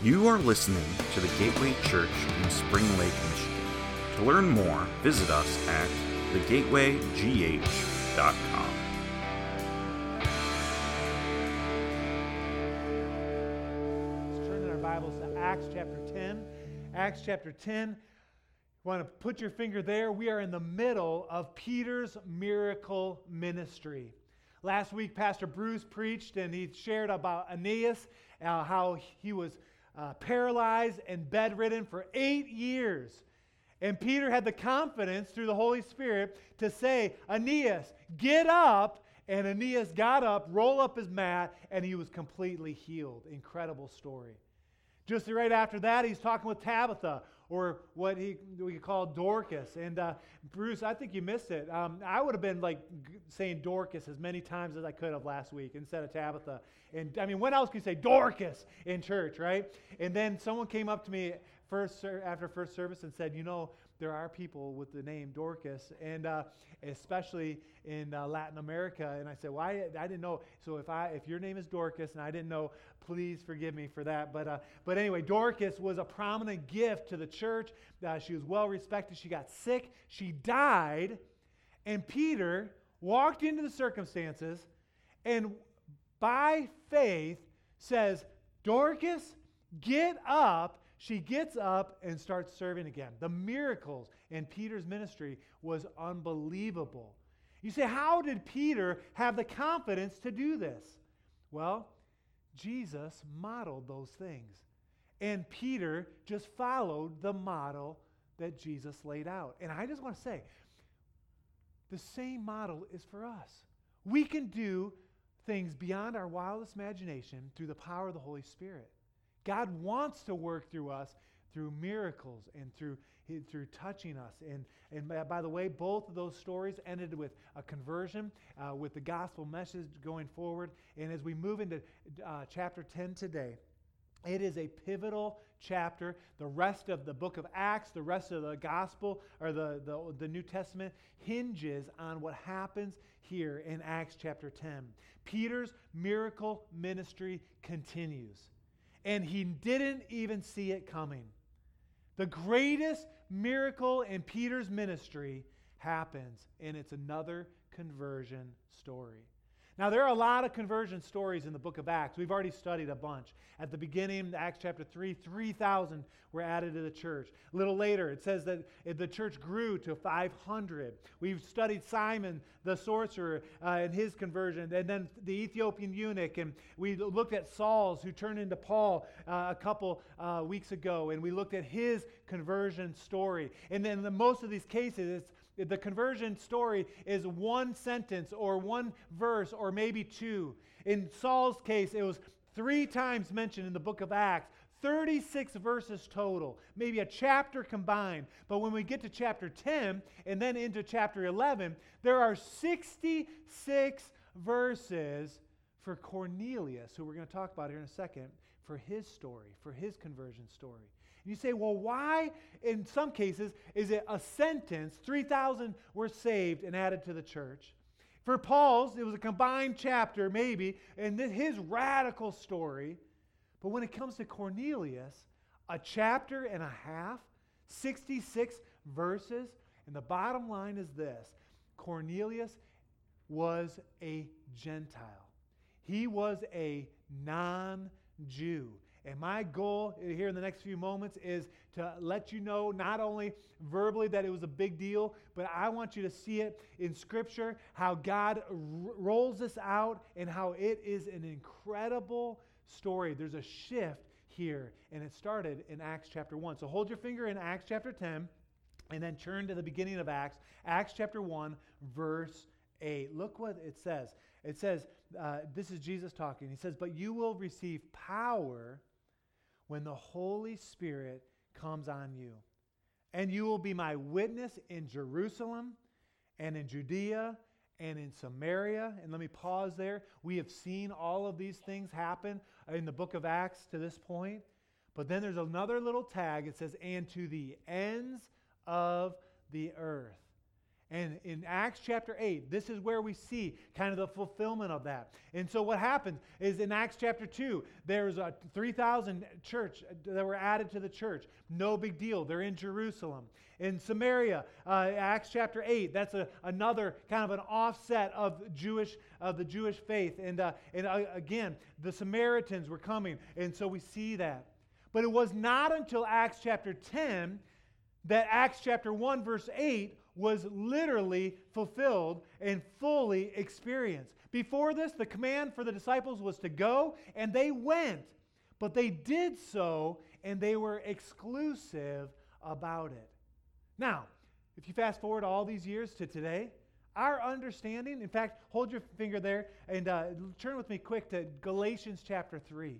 You are listening to the Gateway Church in Spring Lake, Michigan. To learn more, visit us at thegatewaygh.com. Let's turn in our Bibles to Acts chapter 10. Acts chapter 10. You want to put your finger there? We are in the middle of Peter's miracle ministry. Last week, Pastor Bruce preached and he shared about Aeneas, uh, how he was uh, paralyzed and bedridden for eight years. And Peter had the confidence through the Holy Spirit to say, Aeneas, get up. And Aeneas got up, rolled up his mat, and he was completely healed. Incredible story. Just right after that, he's talking with Tabitha, or what he we could call Dorcas. And uh, Bruce, I think you missed it. Um, I would have been like saying Dorcas as many times as I could have last week instead of Tabitha. And I mean, when else can you say Dorcas in church, right? And then someone came up to me first after first service and said, you know, there are people with the name Dorcas, and uh, especially in uh, Latin America. And I said, "Why? Well, I, I, didn't know. So if I, if your name is Dorcas, and I didn't know, please forgive me for that. But, uh, but anyway, Dorcas was a prominent gift to the church. Uh, she was well respected. She got sick. She died, and Peter walked into the circumstances, and by faith says, Dorcas, get up she gets up and starts serving again. The miracles in Peter's ministry was unbelievable. You say, how did Peter have the confidence to do this? Well, Jesus modeled those things. And Peter just followed the model that Jesus laid out. And I just want to say, the same model is for us. We can do things beyond our wildest imagination through the power of the Holy Spirit. God wants to work through us through miracles and through, through touching us. And, and by the way, both of those stories ended with a conversion, uh, with the gospel message going forward. And as we move into uh, chapter 10 today, it is a pivotal chapter. The rest of the book of Acts, the rest of the gospel, or the, the, the New Testament, hinges on what happens here in Acts chapter 10. Peter's miracle ministry continues and he didn't even see it coming. The greatest miracle in Peter's ministry happens, and it's another conversion story. Now, there are a lot of conversion stories in the book of Acts. We've already studied a bunch. At the beginning, Acts chapter 3, 3,000 were added to the church. A little later, it says that the church grew to 500. We've studied Simon the sorcerer uh, and his conversion, and then the Ethiopian eunuch, and we looked at Saul's, who turned into Paul uh, a couple uh, weeks ago, and we looked at his conversion story. And then in most of these cases, it's the conversion story is one sentence or one verse or maybe two. In Saul's case, it was three times mentioned in the book of Acts. 36 verses total, maybe a chapter combined. But when we get to chapter 10 and then into chapter 11, there are 66 verses for Cornelius, who we're going to talk about here in a second, for his story, for his conversion story. You say, well, why, in some cases, is it a sentence? 3,000 were saved and added to the church. For Paul's, it was a combined chapter, maybe, and his radical story. But when it comes to Cornelius, a chapter and a half, 66 verses, and the bottom line is this Cornelius was a Gentile, he was a non Jew. And my goal here in the next few moments is to let you know not only verbally that it was a big deal, but I want you to see it in Scripture, how God r- rolls this out and how it is an incredible story. There's a shift here, and it started in Acts chapter 1. So hold your finger in Acts chapter 10 and then turn to the beginning of Acts, Acts chapter 1, verse 8. Look what it says. It says, uh, this is Jesus talking. He says, But you will receive power when the Holy Spirit comes on you. And you will be my witness in Jerusalem and in Judea and in Samaria. And let me pause there. We have seen all of these things happen in the book of Acts to this point. But then there's another little tag. It says, and to the ends of the earth. And in Acts chapter 8, this is where we see kind of the fulfillment of that. And so what happens is in Acts chapter 2, there's a 3,000 church that were added to the church. No big deal. They're in Jerusalem. In Samaria, uh, Acts chapter 8, that's a, another kind of an offset of Jewish of the Jewish faith. And, uh, and uh, again, the Samaritans were coming. And so we see that. But it was not until Acts chapter 10 that Acts chapter 1, verse 8 was literally fulfilled and fully experienced. Before this, the command for the disciples was to go, and they went. But they did so, and they were exclusive about it. Now, if you fast forward all these years to today, our understanding, in fact, hold your finger there and uh, turn with me quick to Galatians chapter 3.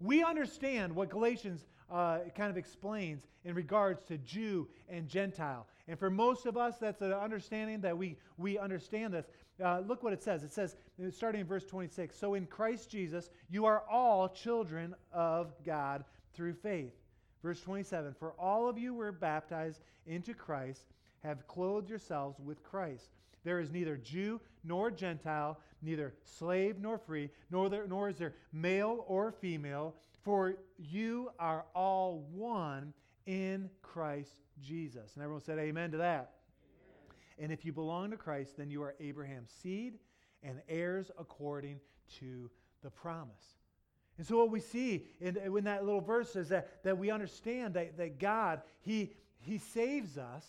We understand what Galatians uh, kind of explains in regards to Jew and Gentile. And for most of us, that's an understanding that we, we understand this. Uh, look what it says. It says, starting in verse 26 So in Christ Jesus, you are all children of God through faith. Verse 27 For all of you were baptized into Christ, have clothed yourselves with Christ. There is neither Jew nor Gentile, neither slave nor free, nor, there, nor is there male or female, for you are all one in Christ Jesus. And everyone said amen to that. And if you belong to Christ, then you are Abraham's seed and heirs according to the promise. And so what we see in, in that little verse is that, that we understand that, that God, he, he saves us,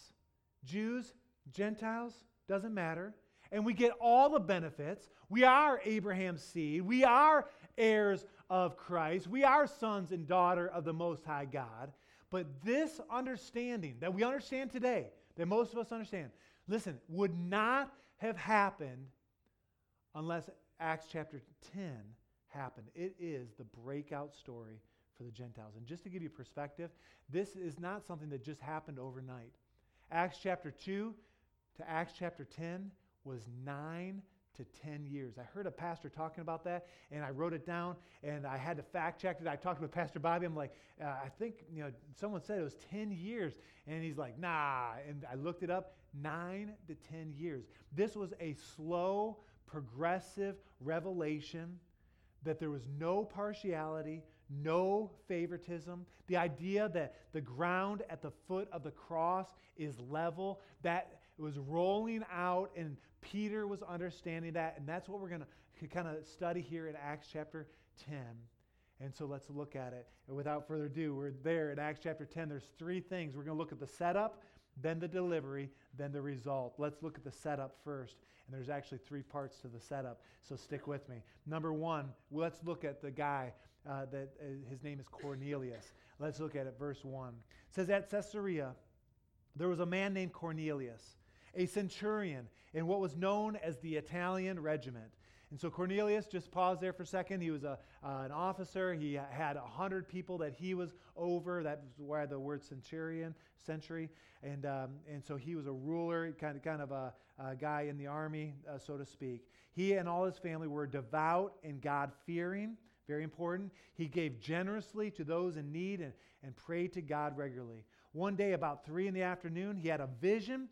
Jews, Gentiles, doesn't matter. And we get all the benefits. We are Abraham's seed. We are heirs of Christ. We are sons and daughter of the Most High God. But this understanding that we understand today, that most of us understand, listen, would not have happened unless Acts chapter 10 happened. It is the breakout story for the Gentiles. And just to give you perspective, this is not something that just happened overnight. Acts chapter 2 to Acts chapter 10 was nine to 10 years. I heard a pastor talking about that, and I wrote it down, and I had to fact check it. I talked with Pastor Bobby. I'm like, uh, I think, you know, someone said it was 10 years. And he's like, nah. And I looked it up, nine to 10 years. This was a slow, progressive revelation that there was no partiality, no favoritism. The idea that the ground at the foot of the cross is level, that it was rolling out and Peter was understanding that, and that's what we're going to kind of study here in Acts chapter 10. And so let's look at it. And without further ado, we're there in Acts chapter 10. There's three things. We're going to look at the setup, then the delivery, then the result. Let's look at the setup first. And there's actually three parts to the setup, so stick with me. Number one, let's look at the guy uh, that uh, his name is Cornelius. Let's look at it, verse 1. It says, At Caesarea, there was a man named Cornelius, a centurion in what was known as the Italian regiment. And so Cornelius, just pause there for a second. He was a, uh, an officer. He had 100 people that he was over. That's why the word centurion, century. And, um, and so he was a ruler, kind of, kind of a, a guy in the army, uh, so to speak. He and all his family were devout and God fearing. Very important. He gave generously to those in need and, and prayed to God regularly. One day, about three in the afternoon, he had a vision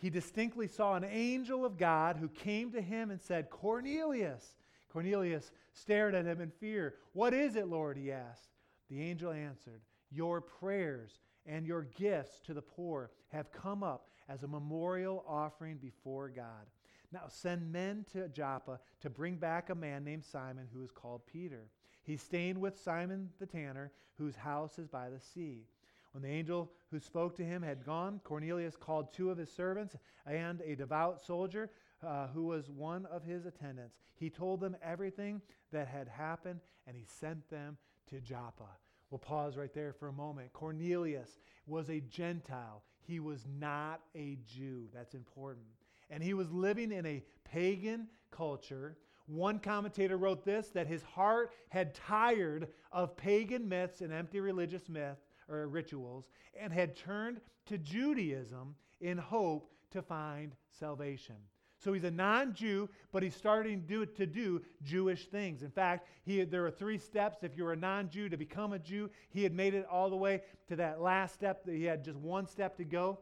he distinctly saw an angel of God who came to him and said, Cornelius. Cornelius stared at him in fear. What is it, Lord? he asked. The angel answered, Your prayers and your gifts to the poor have come up as a memorial offering before God. Now send men to Joppa to bring back a man named Simon who is called Peter. He's staying with Simon the tanner, whose house is by the sea. When the angel who spoke to him had gone, Cornelius called two of his servants and a devout soldier uh, who was one of his attendants. He told them everything that had happened and he sent them to Joppa. We'll pause right there for a moment. Cornelius was a Gentile, he was not a Jew. That's important. And he was living in a pagan culture. One commentator wrote this that his heart had tired of pagan myths and empty religious myths or rituals and had turned to Judaism in hope to find salvation. So he's a non Jew, but he's starting to do, to do Jewish things. In fact, he, there are three steps if you're a non Jew to become a Jew. He had made it all the way to that last step, that he had just one step to go.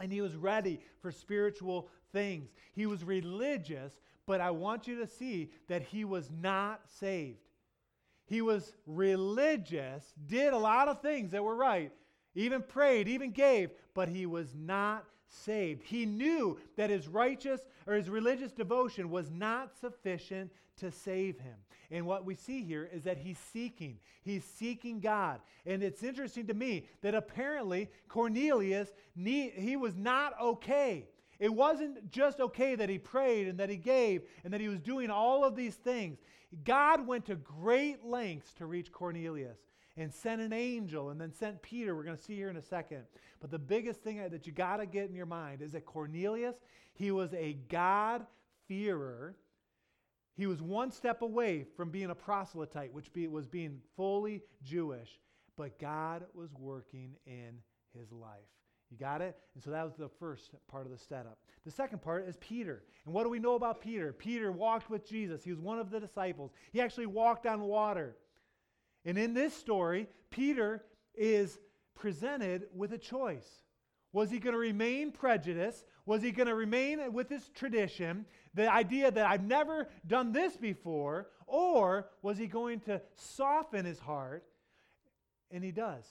and he was ready for spiritual things. He was religious, but I want you to see that he was not saved. He was religious, did a lot of things that were right, even prayed, even gave, but he was not saved. He knew that his righteous or his religious devotion was not sufficient to save him. And what we see here is that he's seeking. He's seeking God. And it's interesting to me that apparently Cornelius, he was not okay. It wasn't just okay that he prayed and that he gave and that he was doing all of these things. God went to great lengths to reach Cornelius and sent an angel and then sent Peter. We're going to see here in a second. But the biggest thing that you got to get in your mind is that Cornelius, he was a God-fearer. He was one step away from being a proselyte, which be, was being fully Jewish. But God was working in his life. You got it? And so that was the first part of the setup. The second part is Peter. And what do we know about Peter? Peter walked with Jesus. He was one of the disciples. He actually walked on water. And in this story, Peter is presented with a choice. Was he going to remain prejudiced? Was he going to remain with his tradition, the idea that I've never done this before? Or was he going to soften his heart? And he does.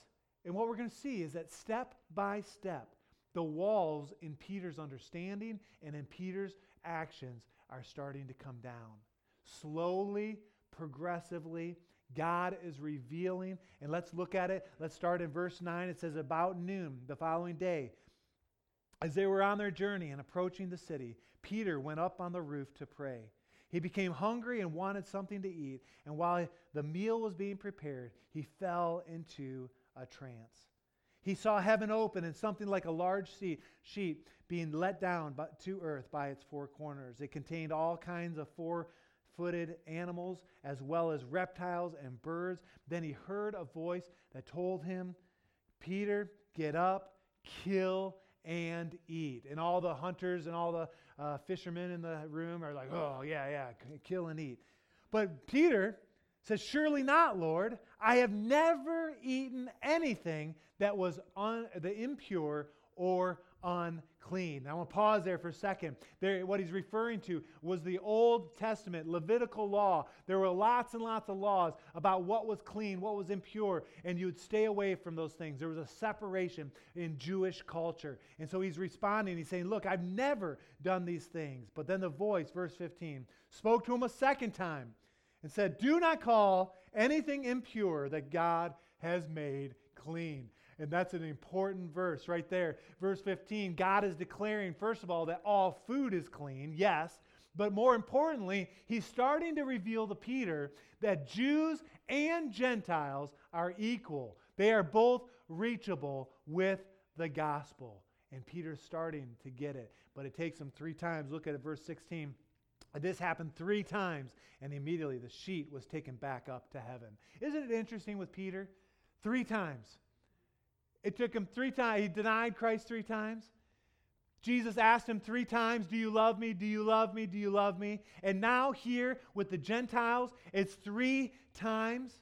And what we're going to see is that step by step, the walls in Peter's understanding and in Peter's actions are starting to come down. Slowly, progressively, God is revealing. And let's look at it. Let's start in verse 9. It says, About noon the following day, as they were on their journey and approaching the city, Peter went up on the roof to pray. He became hungry and wanted something to eat. And while the meal was being prepared, he fell into a trance. He saw heaven open and something like a large sheet being let down to earth by its four corners. It contained all kinds of four footed animals as well as reptiles and birds. Then he heard a voice that told him, Peter, get up, kill, and eat. And all the hunters and all the uh, fishermen in the room are like, oh, yeah, yeah, kill and eat. But Peter says, Surely not, Lord. I have never eaten anything that was un- the impure or unclean. Now, I want to pause there for a second. There, what he's referring to was the Old Testament, Levitical law. There were lots and lots of laws about what was clean, what was impure, and you would stay away from those things. There was a separation in Jewish culture. And so he's responding. He's saying, Look, I've never done these things. But then the voice, verse 15, spoke to him a second time and said, Do not call anything impure that God has made clean. And that's an important verse right there. Verse 15 God is declaring, first of all, that all food is clean, yes. But more importantly, he's starting to reveal to Peter that Jews and Gentiles are equal. They are both reachable with the gospel. And Peter's starting to get it. But it takes him three times. Look at it, verse 16. This happened three times, and immediately the sheet was taken back up to heaven. Isn't it interesting with Peter? Three times. It took him three times. He denied Christ three times. Jesus asked him three times, Do you love me? Do you love me? Do you love me? And now, here with the Gentiles, it's three times.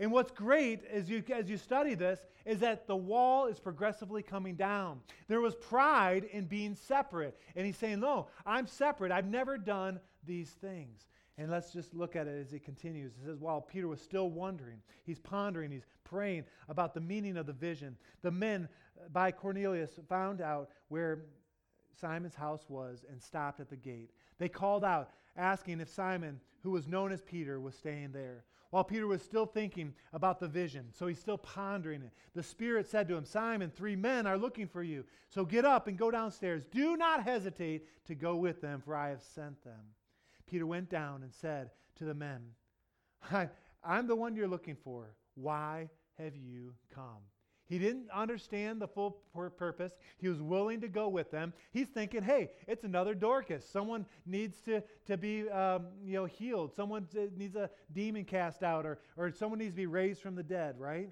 And what's great as you, as you study this is that the wall is progressively coming down. There was pride in being separate. And he's saying, No, I'm separate. I've never done these things. And let's just look at it as he continues. He says, While Peter was still wondering, he's pondering, he's praying about the meaning of the vision. The men by Cornelius found out where Simon's house was and stopped at the gate. They called out, asking if Simon, who was known as Peter, was staying there while Peter was still thinking about the vision. So he's still pondering it. The Spirit said to him, Simon, three men are looking for you. So get up and go downstairs. Do not hesitate to go with them, for I have sent them. Peter went down and said to the men, I'm the one you're looking for. Why have you come? He didn't understand the full purpose. He was willing to go with them. He's thinking, hey, it's another Dorcas. Someone needs to, to be um, you know, healed. Someone needs a demon cast out, or, or someone needs to be raised from the dead, right?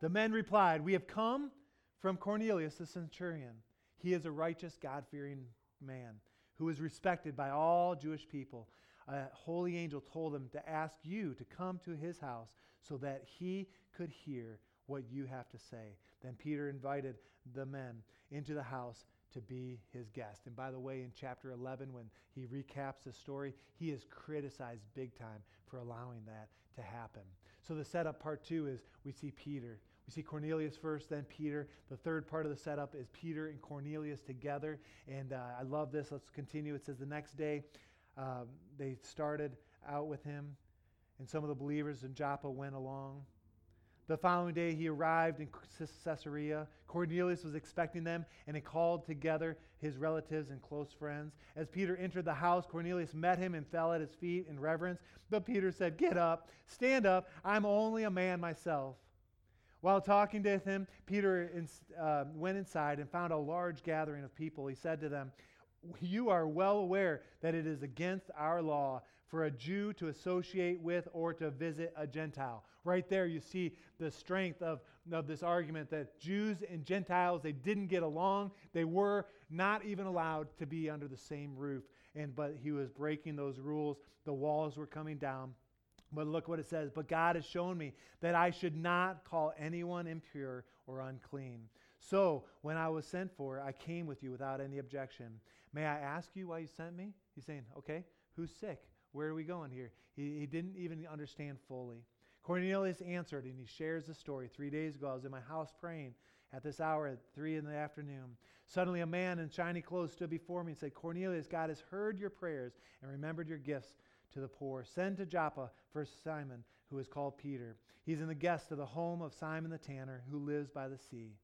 The men replied, We have come from Cornelius the centurion. He is a righteous, God fearing man who is respected by all Jewish people. A holy angel told him to ask you to come to his house so that he could hear what you have to say. Then Peter invited the men into the house to be his guest. And by the way, in chapter 11, when he recaps the story, he is criticized big time for allowing that to happen. So the setup part two is we see Peter. We see Cornelius first, then Peter. The third part of the setup is Peter and Cornelius together. And uh, I love this. Let's continue. It says the next day um, they started out with him, and some of the believers in Joppa went along. The following day, he arrived in Caesarea. Cornelius was expecting them, and he called together his relatives and close friends. As Peter entered the house, Cornelius met him and fell at his feet in reverence. But Peter said, Get up, stand up. I'm only a man myself. While talking with him, Peter uh, went inside and found a large gathering of people. He said to them, You are well aware that it is against our law for a Jew to associate with or to visit a Gentile. Right there, you see the strength of, of this argument that Jews and Gentiles, they didn't get along. They were not even allowed to be under the same roof. And, but he was breaking those rules. The walls were coming down. But look what it says. But God has shown me that I should not call anyone impure or unclean. So when I was sent for, I came with you without any objection. May I ask you why you sent me? He's saying, okay, who's sick? Where are we going here? He, he didn't even understand fully. Cornelius answered, and he shares the story. Three days ago, I was in my house praying at this hour at three in the afternoon. Suddenly, a man in shiny clothes stood before me and said, Cornelius, God has heard your prayers and remembered your gifts to the poor. Send to Joppa for Simon, who is called Peter. He's in the guest of the home of Simon the tanner, who lives by the sea.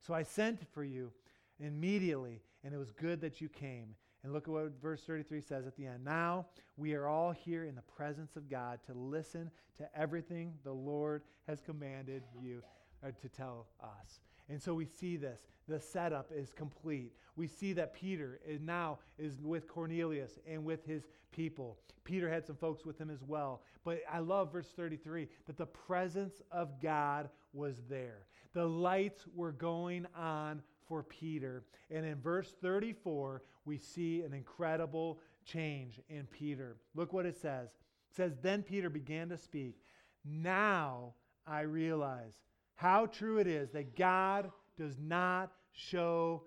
So I sent for you immediately, and it was good that you came. And look at what verse 33 says at the end. Now we are all here in the presence of God to listen to everything the Lord has commanded you uh, to tell us. And so we see this. The setup is complete. We see that Peter is now is with Cornelius and with his people. Peter had some folks with him as well. But I love verse 33 that the presence of God was there. The lights were going on for Peter. And in verse 34, we see an incredible change in Peter. Look what it says. It says, Then Peter began to speak. Now I realize how true it is that God does not show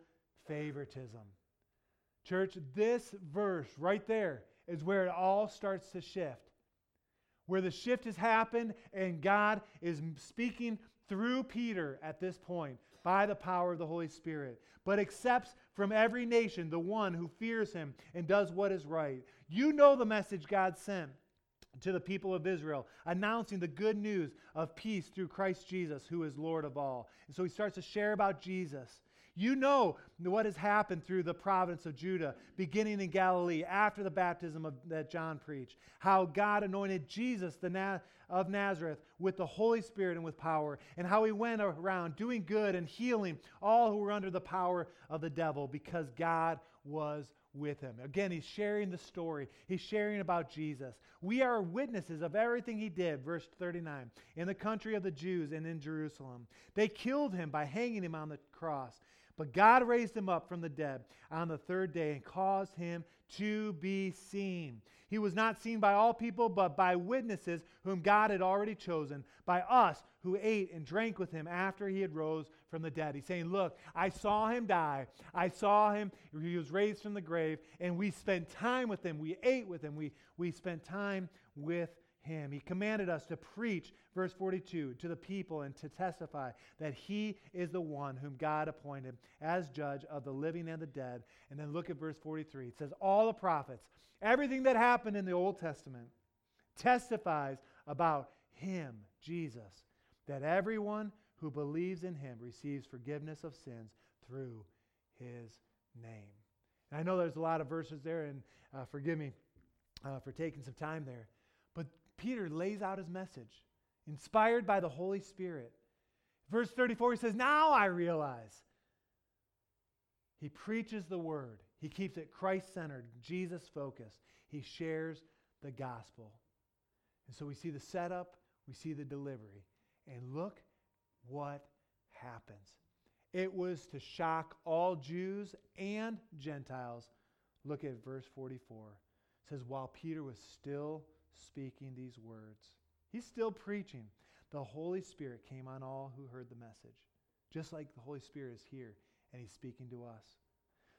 favoritism. Church, this verse right there is where it all starts to shift. Where the shift has happened and God is speaking through Peter at this point by the power of the Holy Spirit, but accepts from every nation the one who fears him and does what is right. You know the message God sent to the people of Israel, announcing the good news of peace through Christ Jesus, who is Lord of all. And so he starts to share about Jesus. You know what has happened through the province of Judah, beginning in Galilee after the baptism of, that John preached. How God anointed Jesus the Na- of Nazareth with the Holy Spirit and with power, and how he went around doing good and healing all who were under the power of the devil because God was with him. Again, he's sharing the story. He's sharing about Jesus. We are witnesses of everything he did, verse 39, in the country of the Jews and in Jerusalem. They killed him by hanging him on the cross. But God raised him up from the dead on the third day and caused him to be seen. He was not seen by all people, but by witnesses whom God had already chosen, by us who ate and drank with him after he had rose from the dead. He's saying, Look, I saw him die. I saw him. He was raised from the grave, and we spent time with him. We ate with him. We, we spent time with him. He commanded us to preach, verse 42, to the people and to testify that he is the one whom God appointed as judge of the living and the dead. And then look at verse 43. It says, All the prophets, everything that happened in the Old Testament, testifies about him, Jesus, that everyone who believes in him receives forgiveness of sins through his name. And I know there's a lot of verses there, and uh, forgive me uh, for taking some time there. Peter lays out his message, inspired by the Holy Spirit. Verse 34, he says, Now I realize. He preaches the word, he keeps it Christ centered, Jesus focused. He shares the gospel. And so we see the setup, we see the delivery. And look what happens. It was to shock all Jews and Gentiles. Look at verse 44. It says, While Peter was still speaking these words. He's still preaching. the Holy Spirit came on all who heard the message, just like the Holy Spirit is here and he's speaking to us.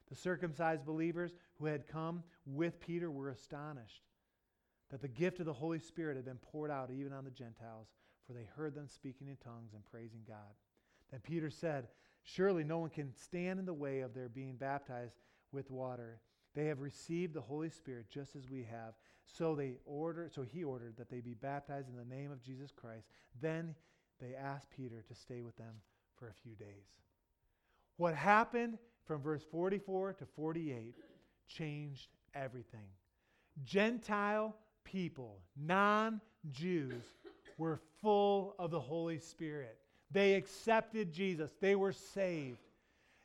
The circumcised believers who had come with Peter were astonished that the gift of the Holy Spirit had been poured out even on the Gentiles, for they heard them speaking in tongues and praising God. Then Peter said, Surely no one can stand in the way of their being baptized with water. They have received the Holy Spirit just as we have. So they ordered, so he ordered that they be baptized in the name of Jesus Christ. Then they asked Peter to stay with them for a few days. What happened from verse 44 to 48 changed everything. Gentile people, non Jews, were full of the Holy Spirit. They accepted Jesus, they were saved.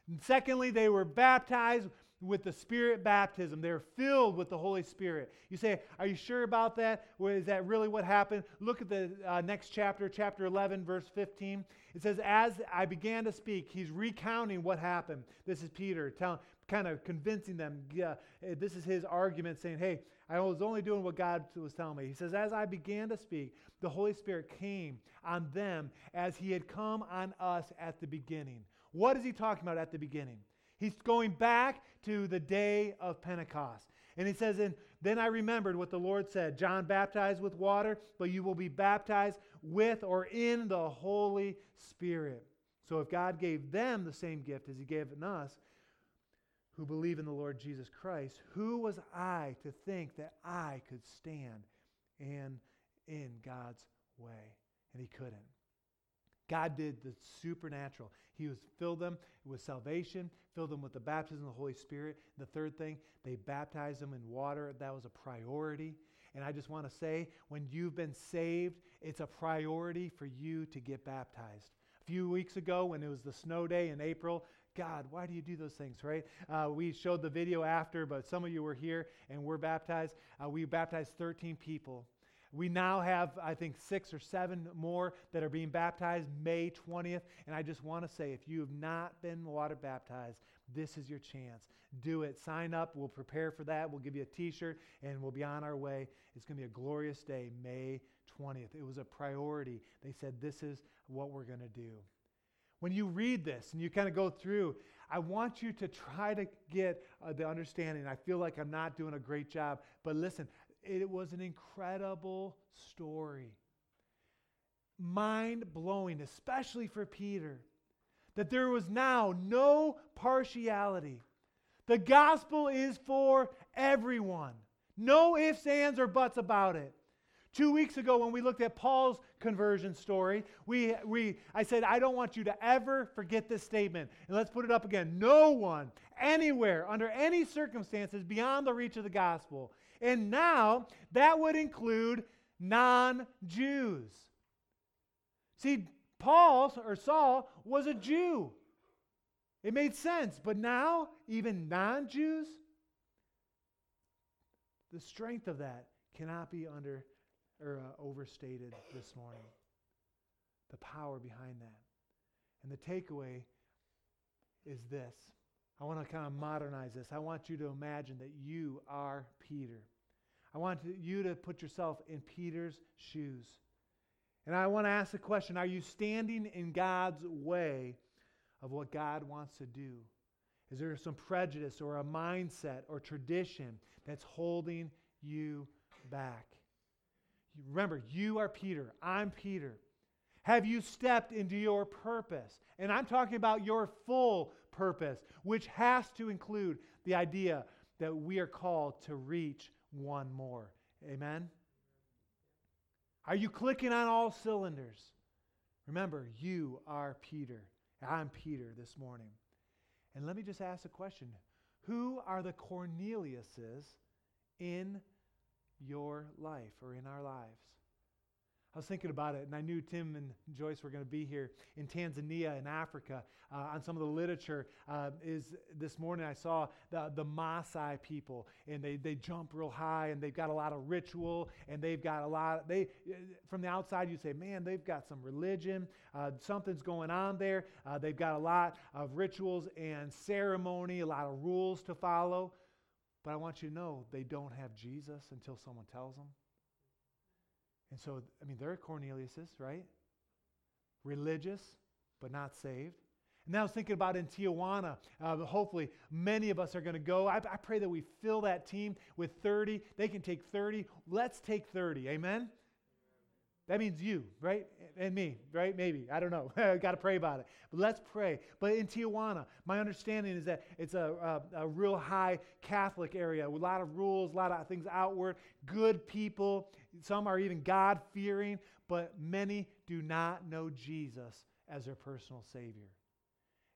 And secondly, they were baptized with the Spirit baptism. They're filled with the Holy Spirit. You say, Are you sure about that? Well, is that really what happened? Look at the uh, next chapter, chapter 11, verse 15. It says, As I began to speak, he's recounting what happened. This is Peter telling, kind of convincing them. Yeah, this is his argument saying, Hey, I was only doing what God was telling me. He says, As I began to speak, the Holy Spirit came on them as he had come on us at the beginning. What is he talking about at the beginning? He's going back to the day of Pentecost. And he says, And then I remembered what the Lord said John baptized with water, but you will be baptized with or in the Holy Spirit. So if God gave them the same gift as he gave in us, who believe in the Lord Jesus Christ, who was I to think that I could stand and in God's way? And he couldn't. God did the supernatural. He was filled them with salvation, filled them with the baptism of the Holy Spirit. The third thing, they baptized them in water. That was a priority. And I just want to say, when you've been saved, it's a priority for you to get baptized. A few weeks ago, when it was the snow day in April, God, why do you do those things, right? Uh, we showed the video after, but some of you were here and were baptized. Uh, we baptized 13 people. We now have, I think, six or seven more that are being baptized May 20th. And I just want to say if you have not been water baptized, this is your chance. Do it. Sign up. We'll prepare for that. We'll give you a t shirt and we'll be on our way. It's going to be a glorious day, May 20th. It was a priority. They said, This is what we're going to do. When you read this and you kind of go through, I want you to try to get uh, the understanding. I feel like I'm not doing a great job, but listen, it was an incredible story. Mind blowing, especially for Peter, that there was now no partiality. The gospel is for everyone. No ifs, ands, or buts about it. Two weeks ago, when we looked at Paul's conversion story, we, we, I said, I don't want you to ever forget this statement. And let's put it up again. No one, anywhere, under any circumstances, beyond the reach of the gospel and now that would include non Jews. See, Paul or Saul was a Jew. It made sense. But now, even non Jews, the strength of that cannot be under or uh, overstated this morning. The power behind that. And the takeaway is this I want to kind of modernize this. I want you to imagine that you are Peter. I want you to put yourself in Peter's shoes. And I want to ask the question Are you standing in God's way of what God wants to do? Is there some prejudice or a mindset or tradition that's holding you back? Remember, you are Peter. I'm Peter. Have you stepped into your purpose? And I'm talking about your full purpose, which has to include the idea that we are called to reach one more. Amen? Are you clicking on all cylinders? Remember, you are Peter. I'm Peter this morning. And let me just ask a question Who are the Corneliuses in your life or in our lives? I was thinking about it, and I knew Tim and Joyce were going to be here in Tanzania in Africa. Uh, on some of the literature, uh, is this morning I saw the, the Maasai people, and they, they jump real high, and they've got a lot of ritual, and they've got a lot. They from the outside you say, man, they've got some religion, uh, something's going on there. Uh, they've got a lot of rituals and ceremony, a lot of rules to follow. But I want you to know they don't have Jesus until someone tells them. And so, I mean, they're Cornelius's, right? religious but not saved. And now I was thinking about in Tijuana. Uh, hopefully, many of us are going to go. I, I pray that we fill that team with 30. They can take 30. Let's take 30. Amen? That means you, right? And me, right? Maybe. I don't know. I got to pray about it. But let's pray. But in Tijuana, my understanding is that it's a, a, a, real high Catholic area with a lot of rules, a lot of things outward, good people. Some are even God fearing, but many do not know Jesus as their personal Savior.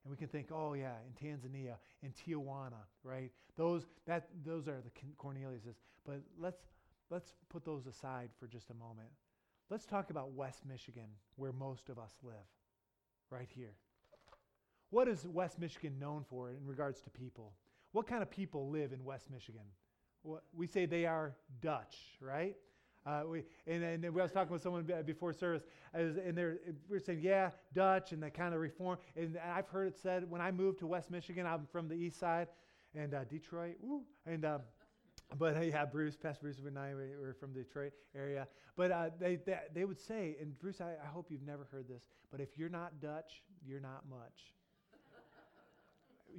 And we can think, oh yeah, in Tanzania, in Tijuana, right? Those that those are the Corneliuses. But let's let's put those aside for just a moment. Let's talk about West Michigan, where most of us live, right here. What is West Michigan known for in regards to people? What kind of people live in West Michigan? We say they are Dutch, right? Uh, we, and, and I was talking with someone before service, and we are saying, yeah, Dutch, and that kind of reform. And I've heard it said when I moved to West Michigan, I'm from the east side, and uh, Detroit, woo, and um, but uh, yeah, Bruce, Pastor Bruce and I were from the Detroit area. But uh, they, they, they would say, and Bruce, I, I hope you've never heard this, but if you're not Dutch, you're not much.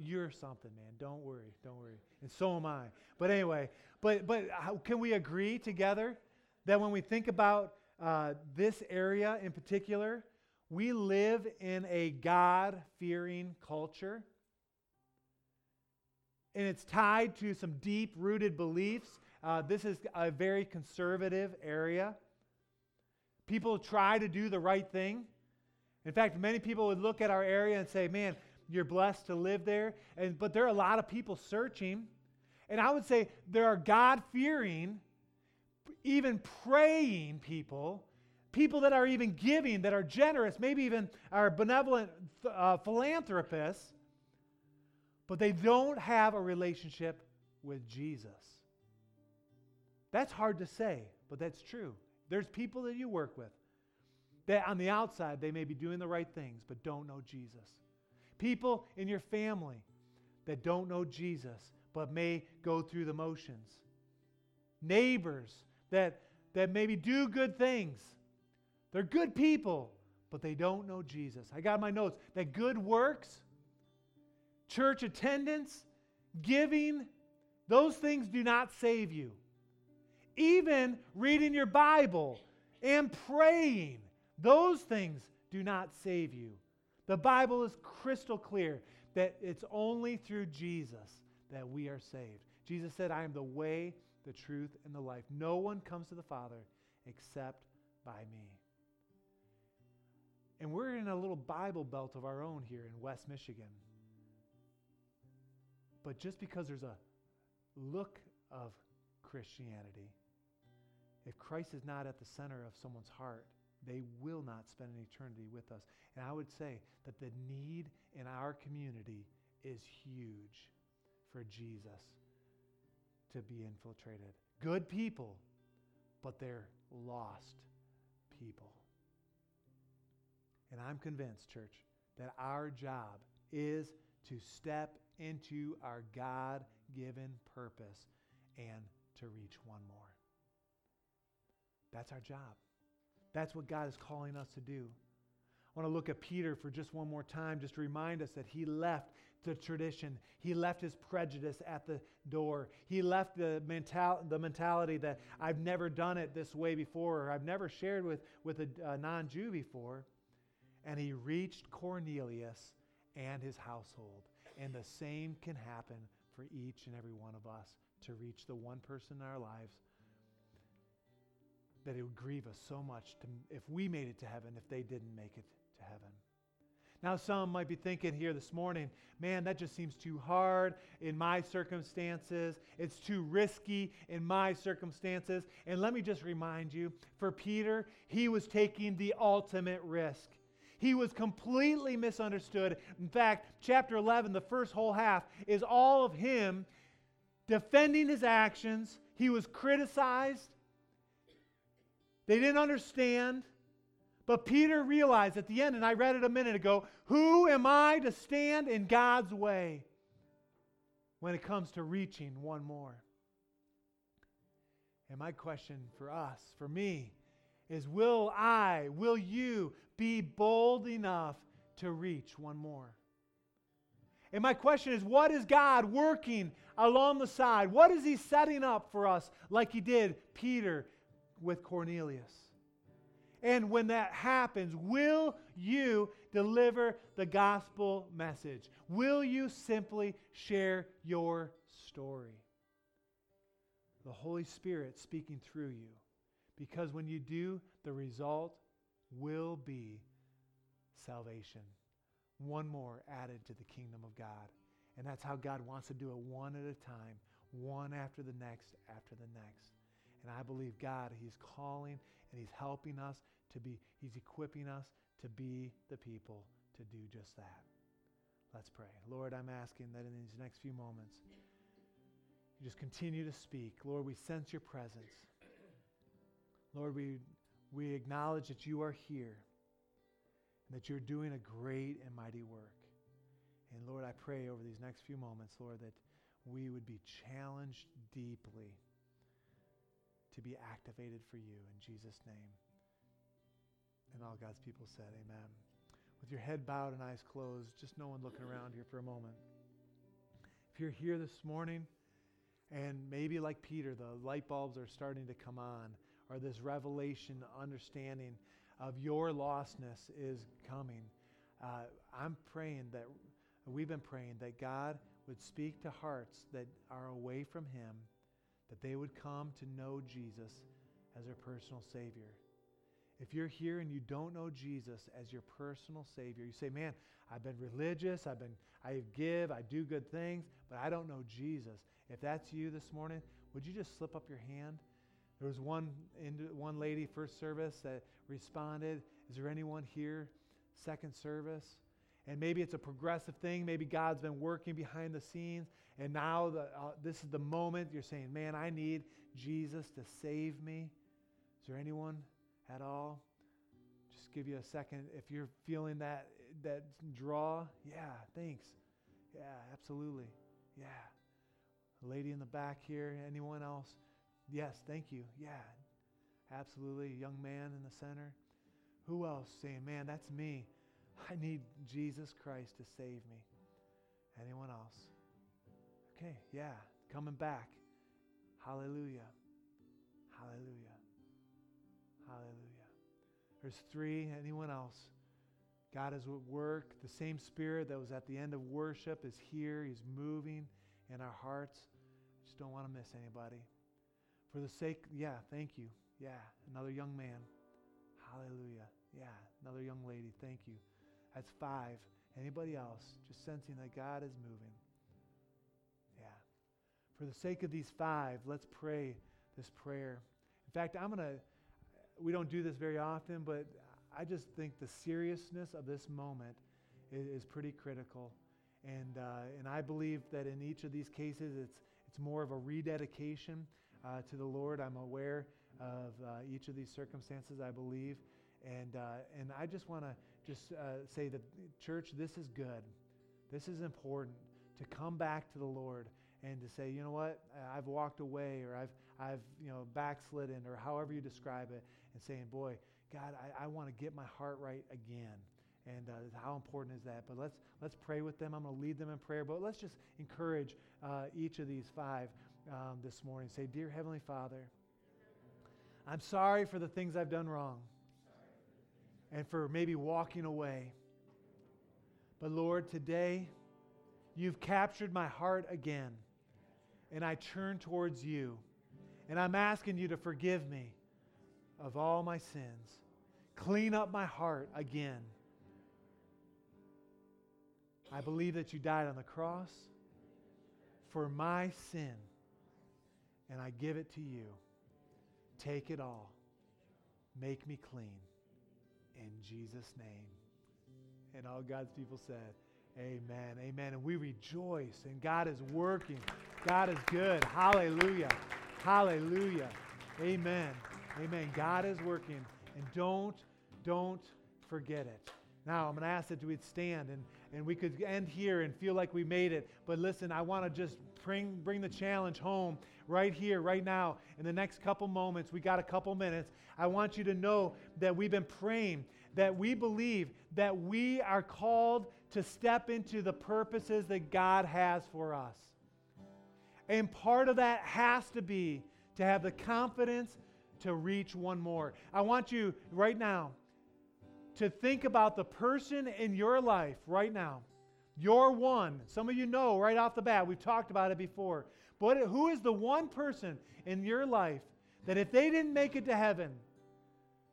you're something, man. Don't worry, don't worry. And so am I. But anyway, but but how, can we agree together that when we think about uh, this area in particular, we live in a God-fearing culture? And it's tied to some deep rooted beliefs. Uh, this is a very conservative area. People try to do the right thing. In fact, many people would look at our area and say, man, you're blessed to live there. And, but there are a lot of people searching. And I would say there are God fearing, even praying people, people that are even giving, that are generous, maybe even are benevolent uh, philanthropists but they don't have a relationship with Jesus. That's hard to say, but that's true. There's people that you work with that on the outside they may be doing the right things but don't know Jesus. People in your family that don't know Jesus but may go through the motions. Neighbors that that maybe do good things. They're good people, but they don't know Jesus. I got my notes that good works church attendance, giving, those things do not save you. Even reading your Bible and praying, those things do not save you. The Bible is crystal clear that it's only through Jesus that we are saved. Jesus said, I am the way, the truth, and the life. No one comes to the Father except by me. And we're in a little Bible belt of our own here in West Michigan. But just because there's a look of Christianity, if Christ is not at the center of someone's heart, they will not spend an eternity with us. And I would say that the need in our community is huge for Jesus to be infiltrated. Good people, but they're lost people. And I'm convinced, church, that our job is to step into our God given purpose and to reach one more. That's our job. That's what God is calling us to do. I want to look at Peter for just one more time, just to remind us that he left the tradition. He left his prejudice at the door. He left the, mental, the mentality that I've never done it this way before, or I've never shared with, with a, a non Jew before. And he reached Cornelius and his household. And the same can happen for each and every one of us to reach the one person in our lives that it would grieve us so much to, if we made it to heaven if they didn't make it to heaven. Now, some might be thinking here this morning, man, that just seems too hard in my circumstances. It's too risky in my circumstances. And let me just remind you for Peter, he was taking the ultimate risk. He was completely misunderstood. In fact, chapter 11, the first whole half, is all of him defending his actions. He was criticized. They didn't understand. But Peter realized at the end, and I read it a minute ago, who am I to stand in God's way when it comes to reaching one more? And my question for us, for me, is will I, will you be bold enough to reach one more? And my question is what is God working along the side? What is He setting up for us like He did Peter with Cornelius? And when that happens, will you deliver the gospel message? Will you simply share your story? The Holy Spirit speaking through you. Because when you do, the result will be salvation. One more added to the kingdom of God. And that's how God wants to do it one at a time, one after the next, after the next. And I believe God, He's calling and He's helping us to be, He's equipping us to be the people to do just that. Let's pray. Lord, I'm asking that in these next few moments, you just continue to speak. Lord, we sense your presence. Lord, we, we acknowledge that you are here and that you're doing a great and mighty work. And Lord, I pray over these next few moments, Lord, that we would be challenged deeply to be activated for you in Jesus' name. And all God's people said, Amen. With your head bowed and eyes closed, just no one looking around here for a moment. If you're here this morning and maybe like Peter, the light bulbs are starting to come on, or this revelation, understanding of your lostness is coming, uh, I'm praying that we've been praying that God would speak to hearts that are away from Him, that they would come to know Jesus as their personal Savior. If you're here and you don't know Jesus as your personal Savior, you say, Man, I've been religious, I've been, I give, I do good things, but I don't know Jesus. If that's you this morning, would you just slip up your hand? There was one, one lady, first service, that responded. Is there anyone here, second service? And maybe it's a progressive thing. Maybe God's been working behind the scenes, and now the, uh, this is the moment you're saying, Man, I need Jesus to save me. Is there anyone at all. Just give you a second. If you're feeling that, that draw, yeah, thanks. Yeah, absolutely. Yeah. Lady in the back here, anyone else? Yes, thank you. Yeah, absolutely. Young man in the center. Who else saying, man, that's me. I need Jesus Christ to save me. Anyone else? Okay, yeah, coming back. Hallelujah. Hallelujah. Hallelujah. There's three. Anyone else? God is at work. The same spirit that was at the end of worship is here. He's moving in our hearts. Just don't want to miss anybody. For the sake, yeah, thank you. Yeah, another young man. Hallelujah. Yeah, another young lady. Thank you. That's five. Anybody else? Just sensing that God is moving. Yeah. For the sake of these five, let's pray this prayer. In fact, I'm going to we don't do this very often, but I just think the seriousness of this moment is, is pretty critical. And, uh, and I believe that in each of these cases, it's, it's more of a rededication uh, to the Lord. I'm aware of uh, each of these circumstances, I believe. And, uh, and I just want to just uh, say that, church, this is good. This is important to come back to the Lord and to say, you know what, I've walked away or I've, I've you know, backslidden or however you describe it, and saying, boy, God, I, I want to get my heart right again. And uh, how important is that? But let's, let's pray with them. I'm going to lead them in prayer. But let's just encourage uh, each of these five um, this morning. Say, Dear Heavenly Father, I'm sorry for the things I've done wrong and for maybe walking away. But Lord, today you've captured my heart again, and I turn towards you. And I'm asking you to forgive me of all my sins. Clean up my heart again. I believe that you died on the cross for my sin, and I give it to you. Take it all. Make me clean. In Jesus' name. And all God's people said, Amen. Amen. And we rejoice, and God is working. God is good. Hallelujah. Hallelujah. Amen. Amen. God is working. And don't, don't forget it. Now, I'm going to ask that we'd stand and, and we could end here and feel like we made it. But listen, I want to just bring, bring the challenge home right here, right now, in the next couple moments. We got a couple minutes. I want you to know that we've been praying, that we believe that we are called to step into the purposes that God has for us. And part of that has to be to have the confidence to reach one more. I want you right now to think about the person in your life right now. Your one. Some of you know right off the bat, we've talked about it before. But who is the one person in your life that if they didn't make it to heaven,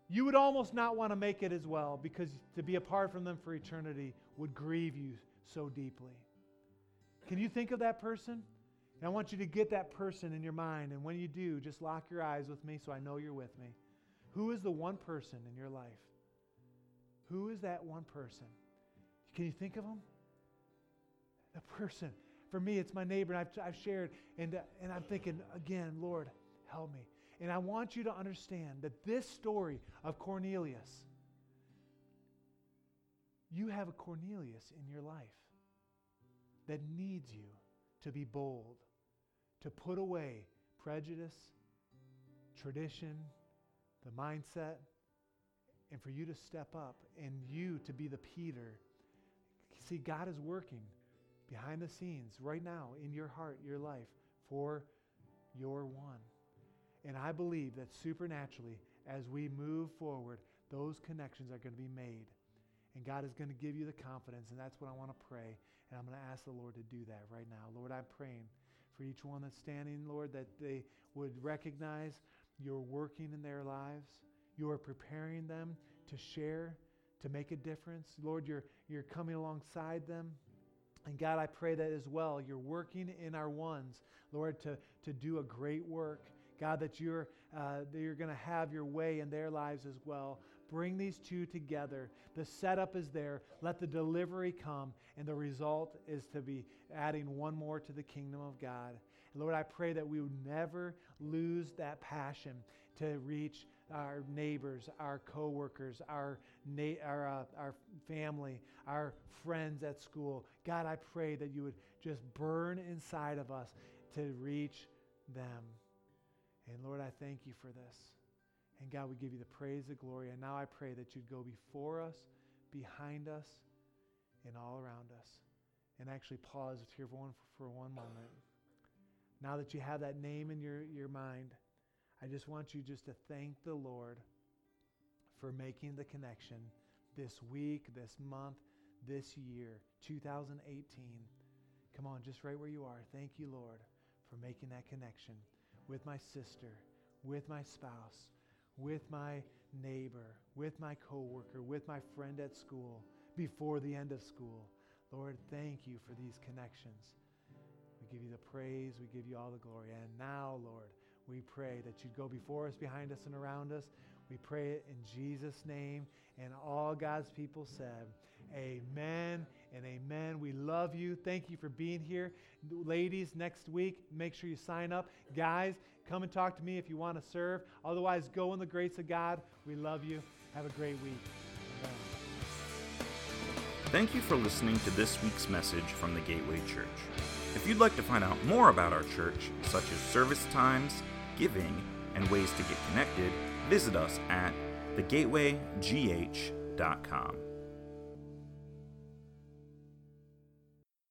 you would almost not want to make it as well because to be apart from them for eternity would grieve you so deeply? Can you think of that person? And I want you to get that person in your mind. And when you do, just lock your eyes with me so I know you're with me. Who is the one person in your life? Who is that one person? Can you think of them? The person. For me, it's my neighbor, and I've, I've shared, and, uh, and I'm thinking, again, Lord, help me. And I want you to understand that this story of Cornelius, you have a Cornelius in your life that needs you to be bold, to put away prejudice, tradition, the mindset, and for you to step up and you to be the Peter. See, God is working behind the scenes right now in your heart, your life, for your one. And I believe that supernaturally, as we move forward, those connections are going to be made. And God is going to give you the confidence, and that's what I want to pray. And I'm going to ask the Lord to do that right now. Lord, I'm praying for each one that's standing, Lord, that they would recognize you're working in their lives. You are preparing them to share, to make a difference. Lord, you're, you're coming alongside them. And God, I pray that as well. You're working in our ones, Lord, to, to do a great work. God, that you're, uh, that you're going to have your way in their lives as well. Bring these two together. The setup is there. Let the delivery come. And the result is to be adding one more to the kingdom of God. Lord, I pray that we would never lose that passion to reach our neighbors, our coworkers, our, na- our, uh, our family, our friends at school. God, I pray that you would just burn inside of us to reach them. And Lord, I thank you for this. And God, we give you the praise, the glory. And now I pray that you'd go before us, behind us, and all around us. And actually pause here for one, for one moment. Now that you have that name in your, your mind, I just want you just to thank the Lord for making the connection this week, this month, this year, 2018. Come on, just right where you are. Thank you, Lord, for making that connection with my sister, with my spouse, with my neighbor, with my coworker, with my friend at school, before the end of school. Lord, thank you for these connections. We give you the praise, we give you all the glory. And now, Lord, we pray that you'd go before us, behind us, and around us. We pray it in Jesus' name. And all God's people said, Amen and amen. We love you. Thank you for being here. Ladies, next week, make sure you sign up. Guys, come and talk to me if you want to serve. Otherwise, go in the grace of God. We love you. Have a great week. Amen. Thank you for listening to this week's message from the Gateway Church. If you'd like to find out more about our church, such as service times, giving, and ways to get connected, visit us at thegatewaygh.com.